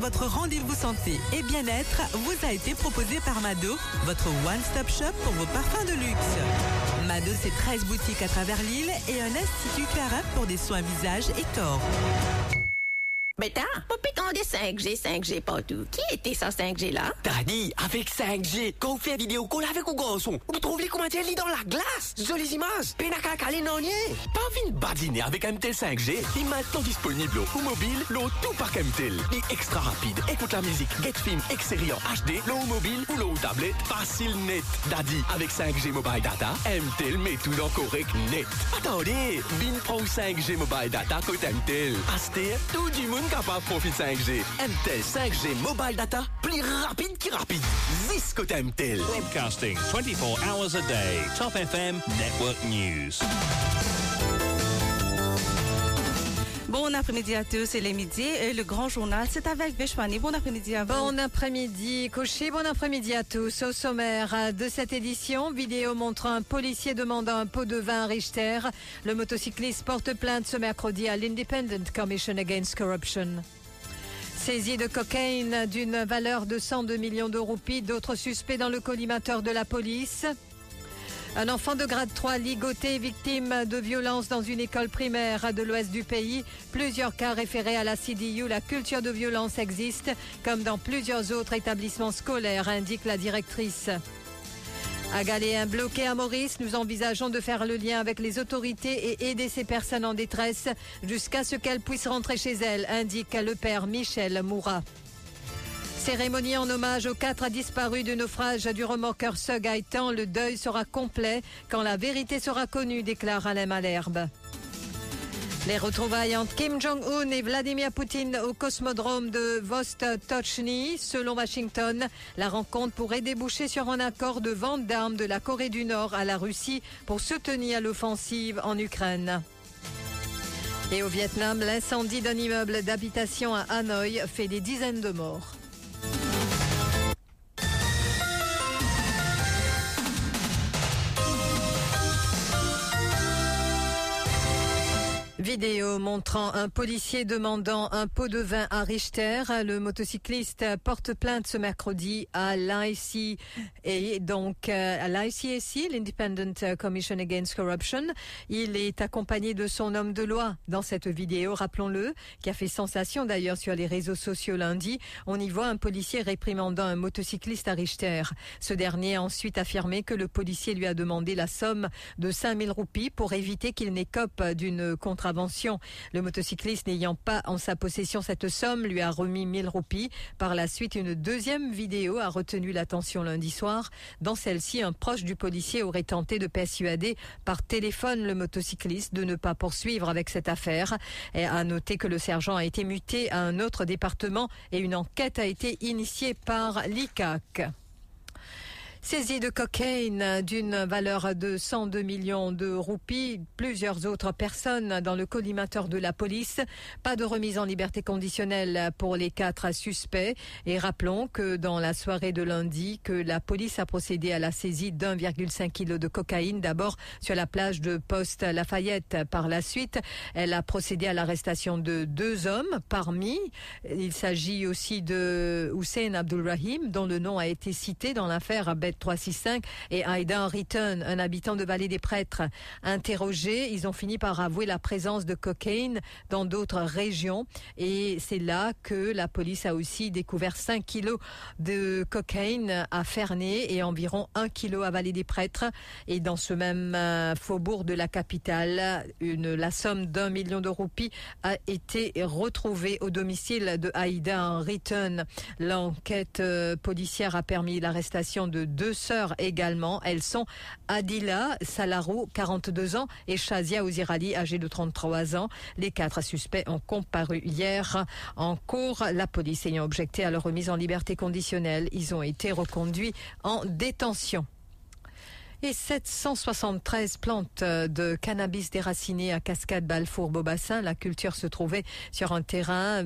Votre rendez-vous santé et bien-être, vous a été proposé par Mado, votre one-stop shop pour vos parfums de luxe. Mado, c'est 13 boutiques à travers l'île et un institut Clara pour des soins visage et corps. Mais t'as, pas pétant des 5G, 5G partout. Qui était sans 5G là? Daddy, avec 5G, quand on fait vidéo call avec un garçon, on trouve les commentaires dans la glace? Jolies images, penaka calénonier. Pas envie de avec MTEL 5G. Il est maintenant disponible au mobile, l'eau tout par MTEL. Et extra rapide, écoute la musique, get film, excellent HD, l'eau mobile ou l'eau tablette, facile net. Daddy, avec 5G mobile data, MTEL met tout dans correct net. Attendez, Bin Pro 5G mobile data côté MTEL. Aster, tout du monde capable de profiter de 5G. MTEL 5G Mobile Data, plus rapide qui rapide. This que MTEL. Broadcasting 24 hours a day. Top FM Network News. Bon après-midi à tous, c'est les midi et le grand journal, c'est avec Bechwani. Bon après-midi à vous. Bon après-midi, Cocher, bon après-midi à tous. Au sommaire de cette édition, vidéo montrant un policier demandant un pot de vin à Richter. Le motocycliste porte plainte ce mercredi à l'Independent Commission Against Corruption. Saisie de cocaïne d'une valeur de 102 millions de roupies, d'autres suspects dans le collimateur de la police. Un enfant de grade 3 ligoté, victime de violence dans une école primaire de l'ouest du pays. Plusieurs cas référés à la CDU. La culture de violence existe, comme dans plusieurs autres établissements scolaires, indique la directrice. À Galéen, bloqué à Maurice, nous envisageons de faire le lien avec les autorités et aider ces personnes en détresse jusqu'à ce qu'elles puissent rentrer chez elles, indique le père Michel Moura. Cérémonie en hommage aux quatre disparus du naufrage du remorqueur Se Gaëtan, le deuil sera complet quand la vérité sera connue, déclare Alain Malherbe. Les retrouvailles entre Kim Jong-un et Vladimir Poutine au cosmodrome de Vostochny, selon Washington, la rencontre pourrait déboucher sur un accord de vente d'armes de la Corée du Nord à la Russie pour soutenir l'offensive en Ukraine. Et au Vietnam, l'incendie d'un immeuble d'habitation à Hanoï fait des dizaines de morts. vidéo montrant un policier demandant un pot de vin à Richter. Le motocycliste porte plainte ce mercredi à l'IC et donc euh, à l'ICSC, l'Independent Commission Against Corruption. Il est accompagné de son homme de loi dans cette vidéo, rappelons-le, qui a fait sensation d'ailleurs sur les réseaux sociaux lundi. On y voit un policier réprimandant un motocycliste à Richter. Ce dernier a ensuite affirmé que le policier lui a demandé la somme de 5000 roupies pour éviter qu'il n'écope d'une contravention le motocycliste n'ayant pas en sa possession cette somme lui a remis 1000 roupies. Par la suite, une deuxième vidéo a retenu l'attention lundi soir. Dans celle-ci, un proche du policier aurait tenté de persuader par téléphone le motocycliste de ne pas poursuivre avec cette affaire. Et à noter que le sergent a été muté à un autre département et une enquête a été initiée par l'ICAC. Saisie de cocaïne d'une valeur de 102 millions de roupies, plusieurs autres personnes dans le collimateur de la police. Pas de remise en liberté conditionnelle pour les quatre suspects. Et rappelons que dans la soirée de lundi, que la police a procédé à la saisie d'1,5 kg de cocaïne, d'abord sur la plage de Poste Lafayette. Par la suite, elle a procédé à l'arrestation de deux hommes. Parmi, il s'agit aussi de Hussein Abdulrahim, dont le nom a été cité dans l'affaire 365 et Aidan Return, un habitant de Vallée des Prêtres. Interrogés, ils ont fini par avouer la présence de cocaïne dans d'autres régions. Et c'est là que la police a aussi découvert 5 kilos de cocaïne à Ferney et environ 1 kilo à Vallée des Prêtres. Et dans ce même euh, faubourg de la capitale, la somme d'un million de roupies a été retrouvée au domicile de Aïda en L'enquête euh, policière a permis l'arrestation de deux deux sœurs également. Elles sont Adila Salarou, 42 ans, et Shazia Ouzirali, âgée de 33 ans. Les quatre suspects ont comparu hier en cours. La police ayant objecté à leur remise en liberté conditionnelle, ils ont été reconduits en détention et 773 plantes de cannabis déracinées à Cascade, Balfour, Beaubassin. La culture se trouvait sur un terrain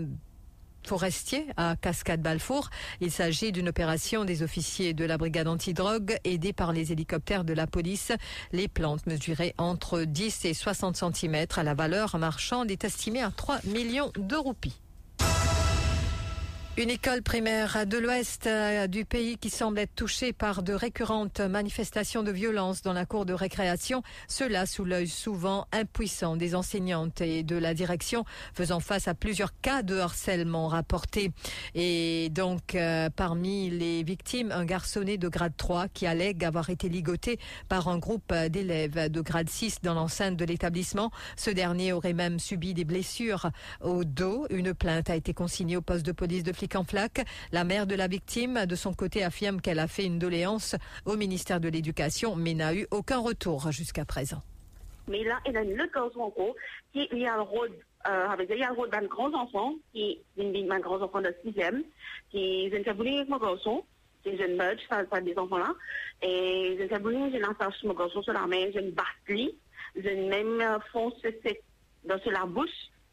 forestier à Cascade-Balfour. Il s'agit d'une opération des officiers de la brigade antidrogue aidés par les hélicoptères de la police. Les plantes mesurées entre 10 et 60 cm à la valeur marchande est estimée à 3 millions de roupies. Une école primaire de l'ouest euh, du pays qui semble être touchée par de récurrentes manifestations de violence dans la cour de récréation, cela sous l'œil souvent impuissant des enseignantes et de la direction faisant face à plusieurs cas de harcèlement rapportés. Et donc, euh, parmi les victimes, un garçonnet de grade 3 qui allègue avoir été ligoté par un groupe d'élèves de grade 6 dans l'enceinte de l'établissement. Ce dernier aurait même subi des blessures au dos. Une plainte a été consignée au poste de police de en flaque. La mère de la victime, de son côté, affirme qu'elle a fait une doléance au ministère de l'Éducation, mais n'a eu aucun retour jusqu'à présent. Mais là, il y a une autre qui il y a le rôle, euh, d'un grand enfant, qui est un grand enfant de sixième, qui est un bullying avec mon garçon, qui est une merge, ça, ça des enfants là, et j'ai un bullying, j'ai lancé mon garçon sur la main, j'ai une basse-lit, j'ai même euh, dans la bouche,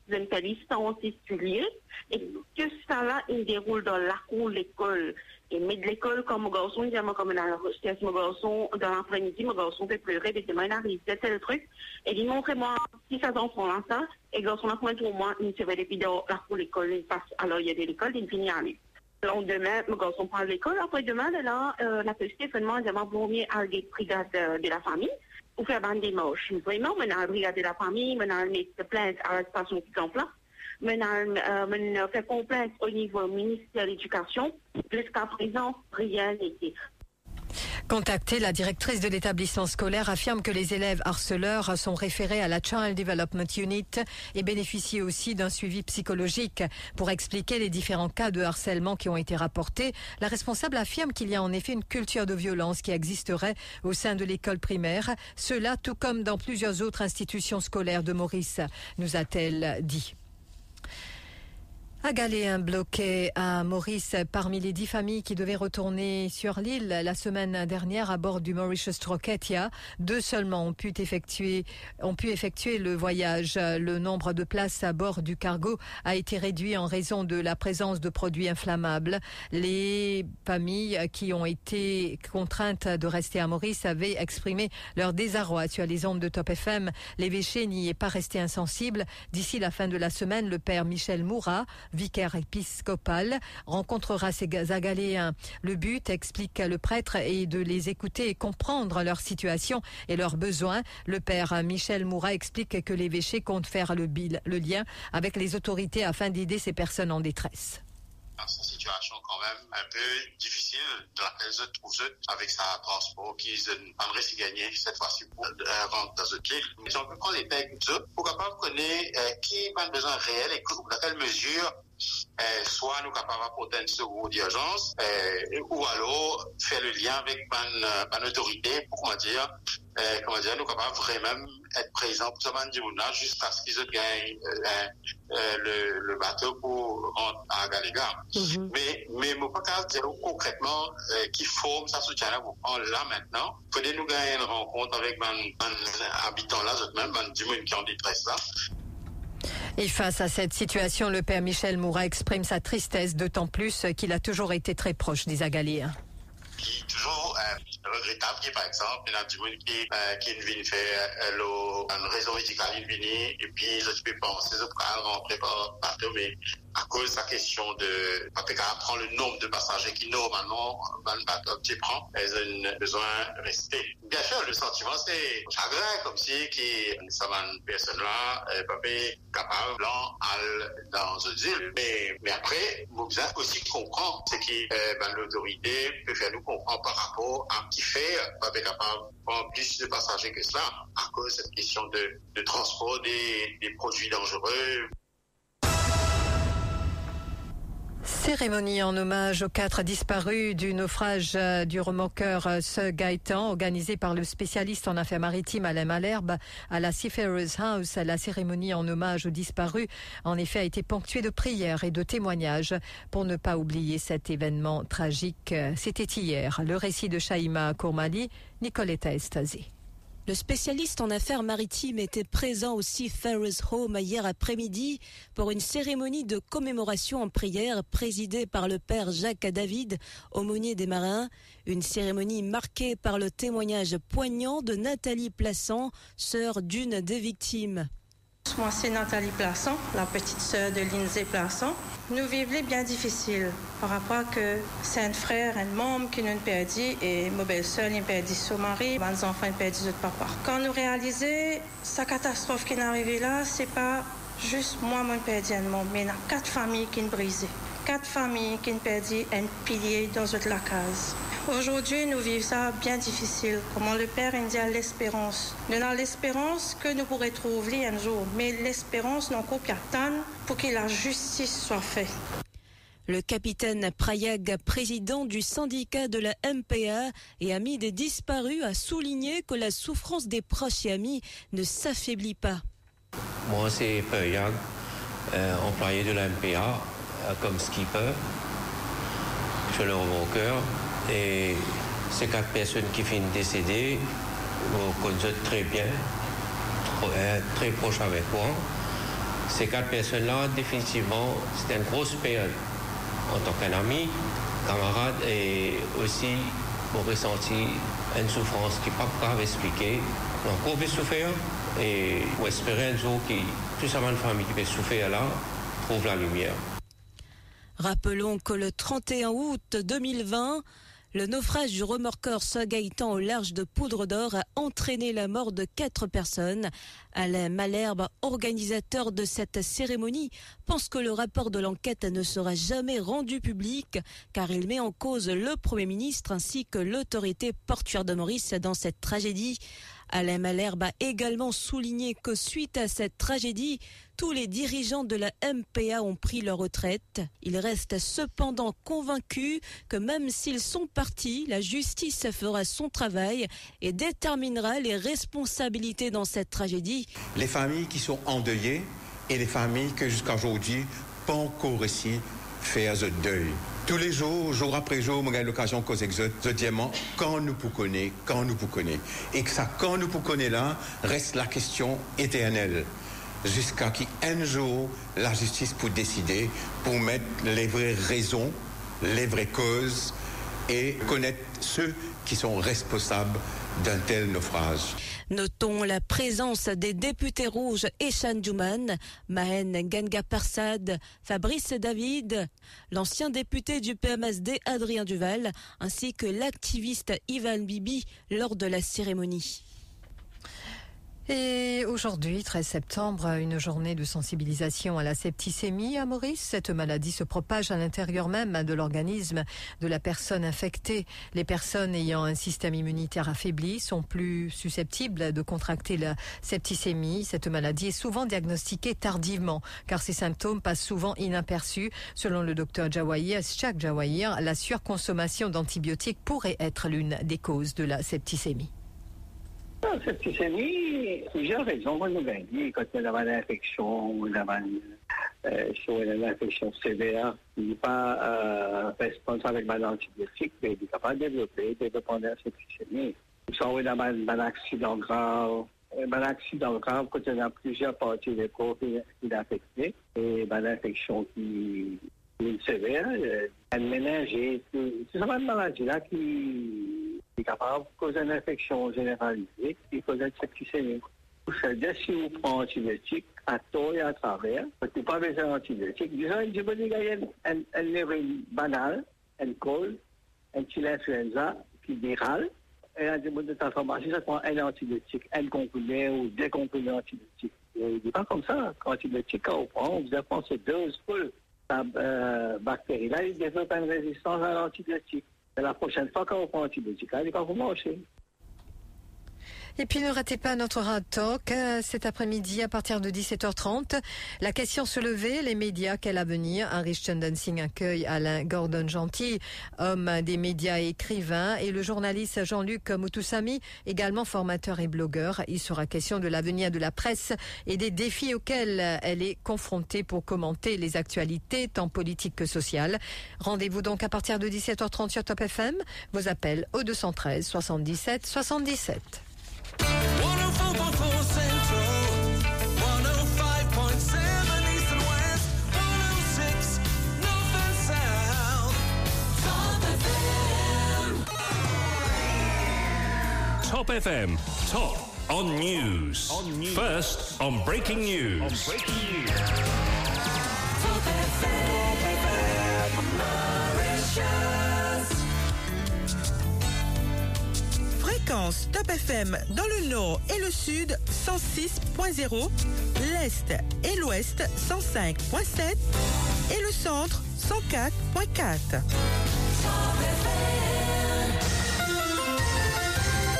une distance étudiée et que ça là, il déroule dans la cour l'école. Et mais de l'école, comme mon garçon, il comme dans la mon garçon, dans l'après-midi, mon garçon fait pleurer, et demain, il arrive, tel truc. Et dit, montrez-moi, si ça enfants là, ça, et le garçon, là, pour moi, il se fait depuis dans la cour l'école, il passe, alors il y a de l'école, il finit à aller. Alors, demain, mon garçon prend l'école, après demain, là, euh, la petite, finalement, il va venir à des brigades de la famille pour faire des démarches. Vraiment, on a regardé la famille, on a mis plainte à la station qui est en place. On a, fait complainte au niveau ministère de l'Éducation. Jusqu'à présent, rien été Contactée, la directrice de l'établissement scolaire affirme que les élèves harceleurs sont référés à la Child Development Unit et bénéficient aussi d'un suivi psychologique. Pour expliquer les différents cas de harcèlement qui ont été rapportés, la responsable affirme qu'il y a en effet une culture de violence qui existerait au sein de l'école primaire, cela tout comme dans plusieurs autres institutions scolaires de Maurice, nous a-t-elle dit. Un Galéen bloqué à Maurice parmi les dix familles qui devaient retourner sur l'île la semaine dernière à bord du Mauritius Troquetia. Deux seulement ont pu effectuer, ont pu effectuer le voyage. Le nombre de places à bord du cargo a été réduit en raison de la présence de produits inflammables. Les familles qui ont été contraintes de rester à Maurice avaient exprimé leur désarroi sur les ondes de Top FM. L'évêché n'y est pas resté insensible. D'ici la fin de la semaine, le père Michel Moura vicaire épiscopal, rencontrera ces Agaléens. Le but, explique le prêtre, est de les écouter et comprendre leur situation et leurs besoins. Le père Michel Moura explique que l'évêché compte faire le lien avec les autorités afin d'aider ces personnes en détresse sa situation quand même un peu difficile dans laquelle se trouve avec sa transport qui aimerait s'y gagner cette fois-ci pour euh, rentrer dans ce pied. Mais on peut prendre les textes pour capable connaître euh, qui a besoin réel et dans quelle mesure euh, soit nous capables d'apporter un secours d'urgence euh, ou alors faire le lien avec une, autorité pour comment dire, euh, comment dire, nous capables vraiment être présents pour ce moment jusqu'à ce qu'ils gagnent le, le, bateau pour rentrer à Galéga. Mm-hmm. Mais, mais, je pas dire concrètement qui forme ça soutien là là maintenant. Faudrait nous gagner une rencontre avec un habitant là, même, un qui ont détresse là, et face à cette situation, le père Michel Moura exprime sa tristesse, d'autant plus qu'il a toujours été très proche des Agaléens. Toujours euh, regrettable qui, par exemple, il y a du monde qui, euh, qui vient faire euh, une raison médicale, il vient, et puis je peux penser, je peux rentrer par bateau, mais à cause de la question de, quand tu prendre le nombre de passagers qui normalement, dans le bateau, tu prends, ils ont besoin de rester. Bien sûr, le sentiment, c'est chagrin, comme si, qui, ça une personne-là, pas capable, dans une île. Mais, mais après, vous aussi comprendre ce qui, ben, l'autorité peut faire nous comprendre par rapport à qui fait, pas capable prendre plus de passagers que cela, à cause de cette question de, de transport des, des produits dangereux, Cérémonie en hommage aux quatre disparus du naufrage euh, du remorqueur euh, Ce Gaëtan, organisée par le spécialiste en affaires maritimes Alain Malherbe à la Seafarers House. La cérémonie en hommage aux disparus, en effet, a été ponctuée de prières et de témoignages pour ne pas oublier cet événement tragique. C'était hier. Le récit de Shaima Kourmali, Nicoletta Estasi. Le spécialiste en affaires maritimes était présent au Seafarers Home hier après-midi pour une cérémonie de commémoration en prière présidée par le père Jacques David, aumônier des marins. Une cérémonie marquée par le témoignage poignant de Nathalie Plassant, sœur d'une des victimes. Moi, c'est Nathalie Plassant, la petite sœur de Lindsay Plassant. nous vivons bien difficile par rapport à que c'est un frère, un membre qui nous perdu et ma belle-sœur, il perdu son mari, mes enfants, ils perdu notre papa. Quand nous réalisons sa catastrophe qui est arrivée là, c'est pas juste moi, mon perdu un membre, mais il y a quatre familles qui sont brisées. Quatre familles qui ont perdu un pilier dans notre la case. Aujourd'hui, nous vivons ça bien difficile. Comment le Père à l'espérance. Nous avons l'espérance que nous pourrons trouver un jour, mais l'espérance n'a qu'au pour que la justice soit faite. Le capitaine Prayag, président du syndicat de la MPA et ami des disparus, a souligné que la souffrance des proches et amis ne s'affaiblit pas. Moi, c'est Prayag, euh, employé de la MPA, euh, comme skipper. Je le mon cœur. Et ces quatre personnes qui finissent décédées, vous connaissez très bien, euh, très proche avec moi. Ces quatre personnes-là, définitivement, c'était une grosse période en tant qu'un ami, camarade et aussi mon ressenti une souffrance qui n'est pas grave expliquer. Donc, on peut souffrir et on espérer un jour que tout ça, famille qui peut souffrir là trouve la lumière. Rappelons que le 31 août 2020, le naufrage du remorqueur Gaëtan au large de Poudre d'Or a entraîné la mort de quatre personnes. Alain Malherbe, organisateur de cette cérémonie, pense que le rapport de l'enquête ne sera jamais rendu public car il met en cause le Premier ministre ainsi que l'autorité portuaire de Maurice dans cette tragédie. Alain Malherbe a également souligné que suite à cette tragédie, tous les dirigeants de la MPA ont pris leur retraite. Il reste cependant convaincu que même s'ils sont partis, la justice fera son travail et déterminera les responsabilités dans cette tragédie. Les familles qui sont endeuillées et les familles que jusqu'à aujourd'hui pas encore réussi faire ce deuil. Tous les jours, jour après jour, on a l'occasion de causer je dis quand nous pouvons connaître, quand nous pouvons connaître. Et que ça, quand nous pouvons connaître là, reste la question éternelle. Jusqu'à qu'un jour, la justice pour décider, pour mettre les vraies raisons, les vraies causes et connaître ceux qui sont responsables d'un tel naufrage. Notons la présence des députés rouges Eshan Jouman, Mahen Ganga Persad, Fabrice David, l'ancien député du PMSD Adrien Duval, ainsi que l'activiste Ivan Bibi lors de la cérémonie. Et aujourd'hui, 13 septembre, une journée de sensibilisation à la septicémie à Maurice. Cette maladie se propage à l'intérieur même de l'organisme de la personne infectée. Les personnes ayant un système immunitaire affaibli sont plus susceptibles de contracter la septicémie. Cette maladie est souvent diagnostiquée tardivement car ses symptômes passent souvent inaperçus. Selon le docteur Jawahir, Jawahir, la surconsommation d'antibiotiques pourrait être l'une des causes de la septicémie. Cette septicémie, plusieurs raisons. Moi, nous dit quand il y a une infection, une, euh, sur une infection sévère, il n'est pas euh, responsable avec un antibiotique, mais il est capable de développer, de développer une septicémie. Nous sommes dans un accident grave. Un accident grave, quand y a plusieurs parties du corps qui sont affectées, et une infection qui est sévère, euh, une méningite, c'est une maladie là qui est capable de causer une infection généralisée qui cause une septicémie. C'est-à-dire, si vous prenez antibiotique à tort et à travers, vous n'avez pas besoin d'antibiotique. Disons, a une névrine banale, une col, un petit influenza qui virale, et un début de transformation, ça prend un antibiotique, un comprimé ou des comprimés antibiotiques. Il n'est pas comme ça. Quand l'antibiotique, quand on prend, on vous apprend ces doses full. Euh, bactérie-là, il développe une résistance à l'antibiotique. La prochaine fois qu'on prend antibiotique, il va vous manger. Et puis ne ratez pas notre Rad Talk euh, cet après-midi à partir de 17h30. La question se levait, les médias, quel avenir? Rich Dancing accueille Alain Gordon Gentil, homme des médias et écrivain, et le journaliste Jean-Luc Moutoussami, également formateur et blogueur. Il sera question de l'avenir de la presse et des défis auxquels elle est confrontée pour commenter les actualités, tant politiques que sociales. Rendez-vous donc à partir de 17h30 sur Top FM. Vos appels au 213 77 77. Top FM. Top on news. On news. First on breaking news. On breaking news. Fréquence Top FM dans le nord et le sud 106.0, l'est et l'ouest 105.7 et le centre 104.4.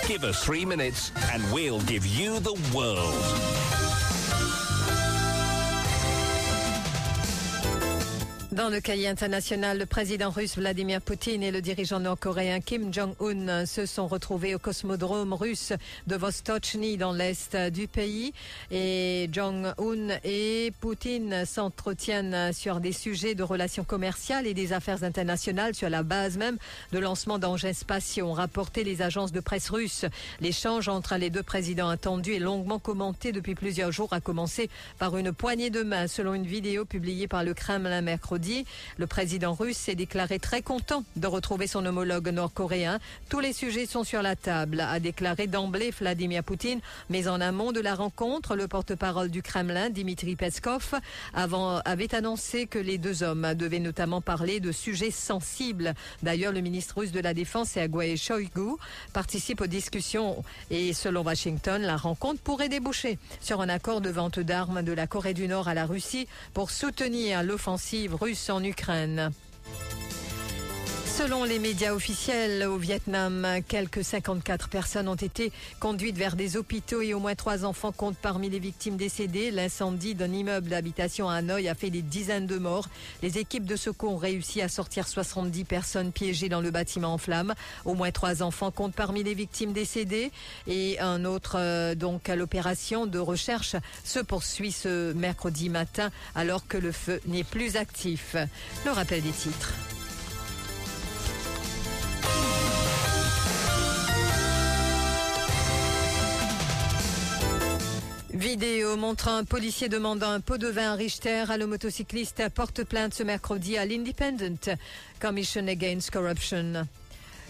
Give us three minutes and we'll give you the world. Dans le cahier international, le président russe Vladimir Poutine et le dirigeant nord-coréen Kim Jong-un se sont retrouvés au cosmodrome russe de Vostochny dans l'est du pays. Et Jong-un et Poutine s'entretiennent sur des sujets de relations commerciales et des affaires internationales sur la base même de lancement d'engins spatiaux, rapporté les agences de presse russes. L'échange entre les deux présidents attendu et longuement commenté depuis plusieurs jours a commencé par une poignée de main selon une vidéo publiée par le Kremlin mercredi. Le président russe s'est déclaré très content de retrouver son homologue nord-coréen. Tous les sujets sont sur la table, a déclaré d'emblée Vladimir Poutine. Mais en amont de la rencontre, le porte-parole du Kremlin, Dimitri Peskov, avait annoncé que les deux hommes devaient notamment parler de sujets sensibles. D'ailleurs, le ministre russe de la Défense, Sergei Shoigu, participe aux discussions. Et selon Washington, la rencontre pourrait déboucher sur un accord de vente d'armes de la Corée du Nord à la Russie pour soutenir l'offensive russe en Ukraine. Selon les médias officiels au Vietnam, quelques 54 personnes ont été conduites vers des hôpitaux et au moins trois enfants comptent parmi les victimes décédées. L'incendie d'un immeuble d'habitation à Hanoï a fait des dizaines de morts. Les équipes de secours ont réussi à sortir 70 personnes piégées dans le bâtiment en flammes. Au moins trois enfants comptent parmi les victimes décédées et un autre, euh, donc, l'opération de recherche se poursuit ce mercredi matin alors que le feu n'est plus actif. Le rappel des titres. Vidéo montrant un policier demandant un pot de vin à Richter à le motocycliste porte plainte ce mercredi à l'Independent Commission Against Corruption.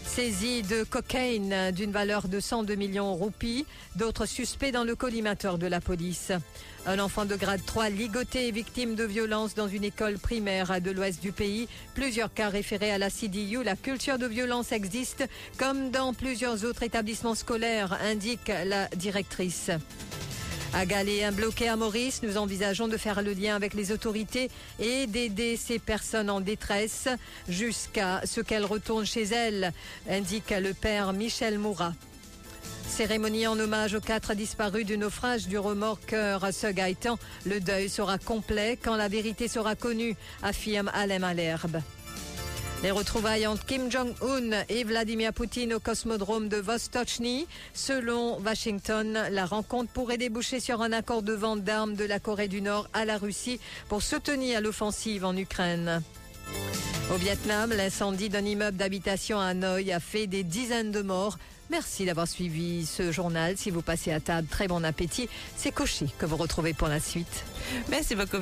Saisie de cocaïne d'une valeur de 102 millions roupies, d'autres suspects dans le collimateur de la police. Un enfant de grade 3 ligoté et victime de violences dans une école primaire de l'ouest du pays. Plusieurs cas référés à la CDU. La culture de violence existe comme dans plusieurs autres établissements scolaires, indique la directrice. À Galéen bloqué à Maurice, nous envisageons de faire le lien avec les autorités et d'aider ces personnes en détresse jusqu'à ce qu'elles retournent chez elles, indique le père Michel Moura. Cérémonie en hommage aux quatre disparus du naufrage du remorqueur Gaëtan. Le deuil sera complet quand la vérité sera connue, affirme Alain Malherbe. Les retrouvailles entre Kim Jong-un et Vladimir Poutine au cosmodrome de Vostochny. Selon Washington, la rencontre pourrait déboucher sur un accord de vente d'armes de la Corée du Nord à la Russie pour soutenir l'offensive en Ukraine. Au Vietnam, l'incendie d'un immeuble d'habitation à Hanoï a fait des dizaines de morts. Merci d'avoir suivi ce journal. Si vous passez à table, très bon appétit. C'est Coché que vous retrouvez pour la suite. Merci beaucoup,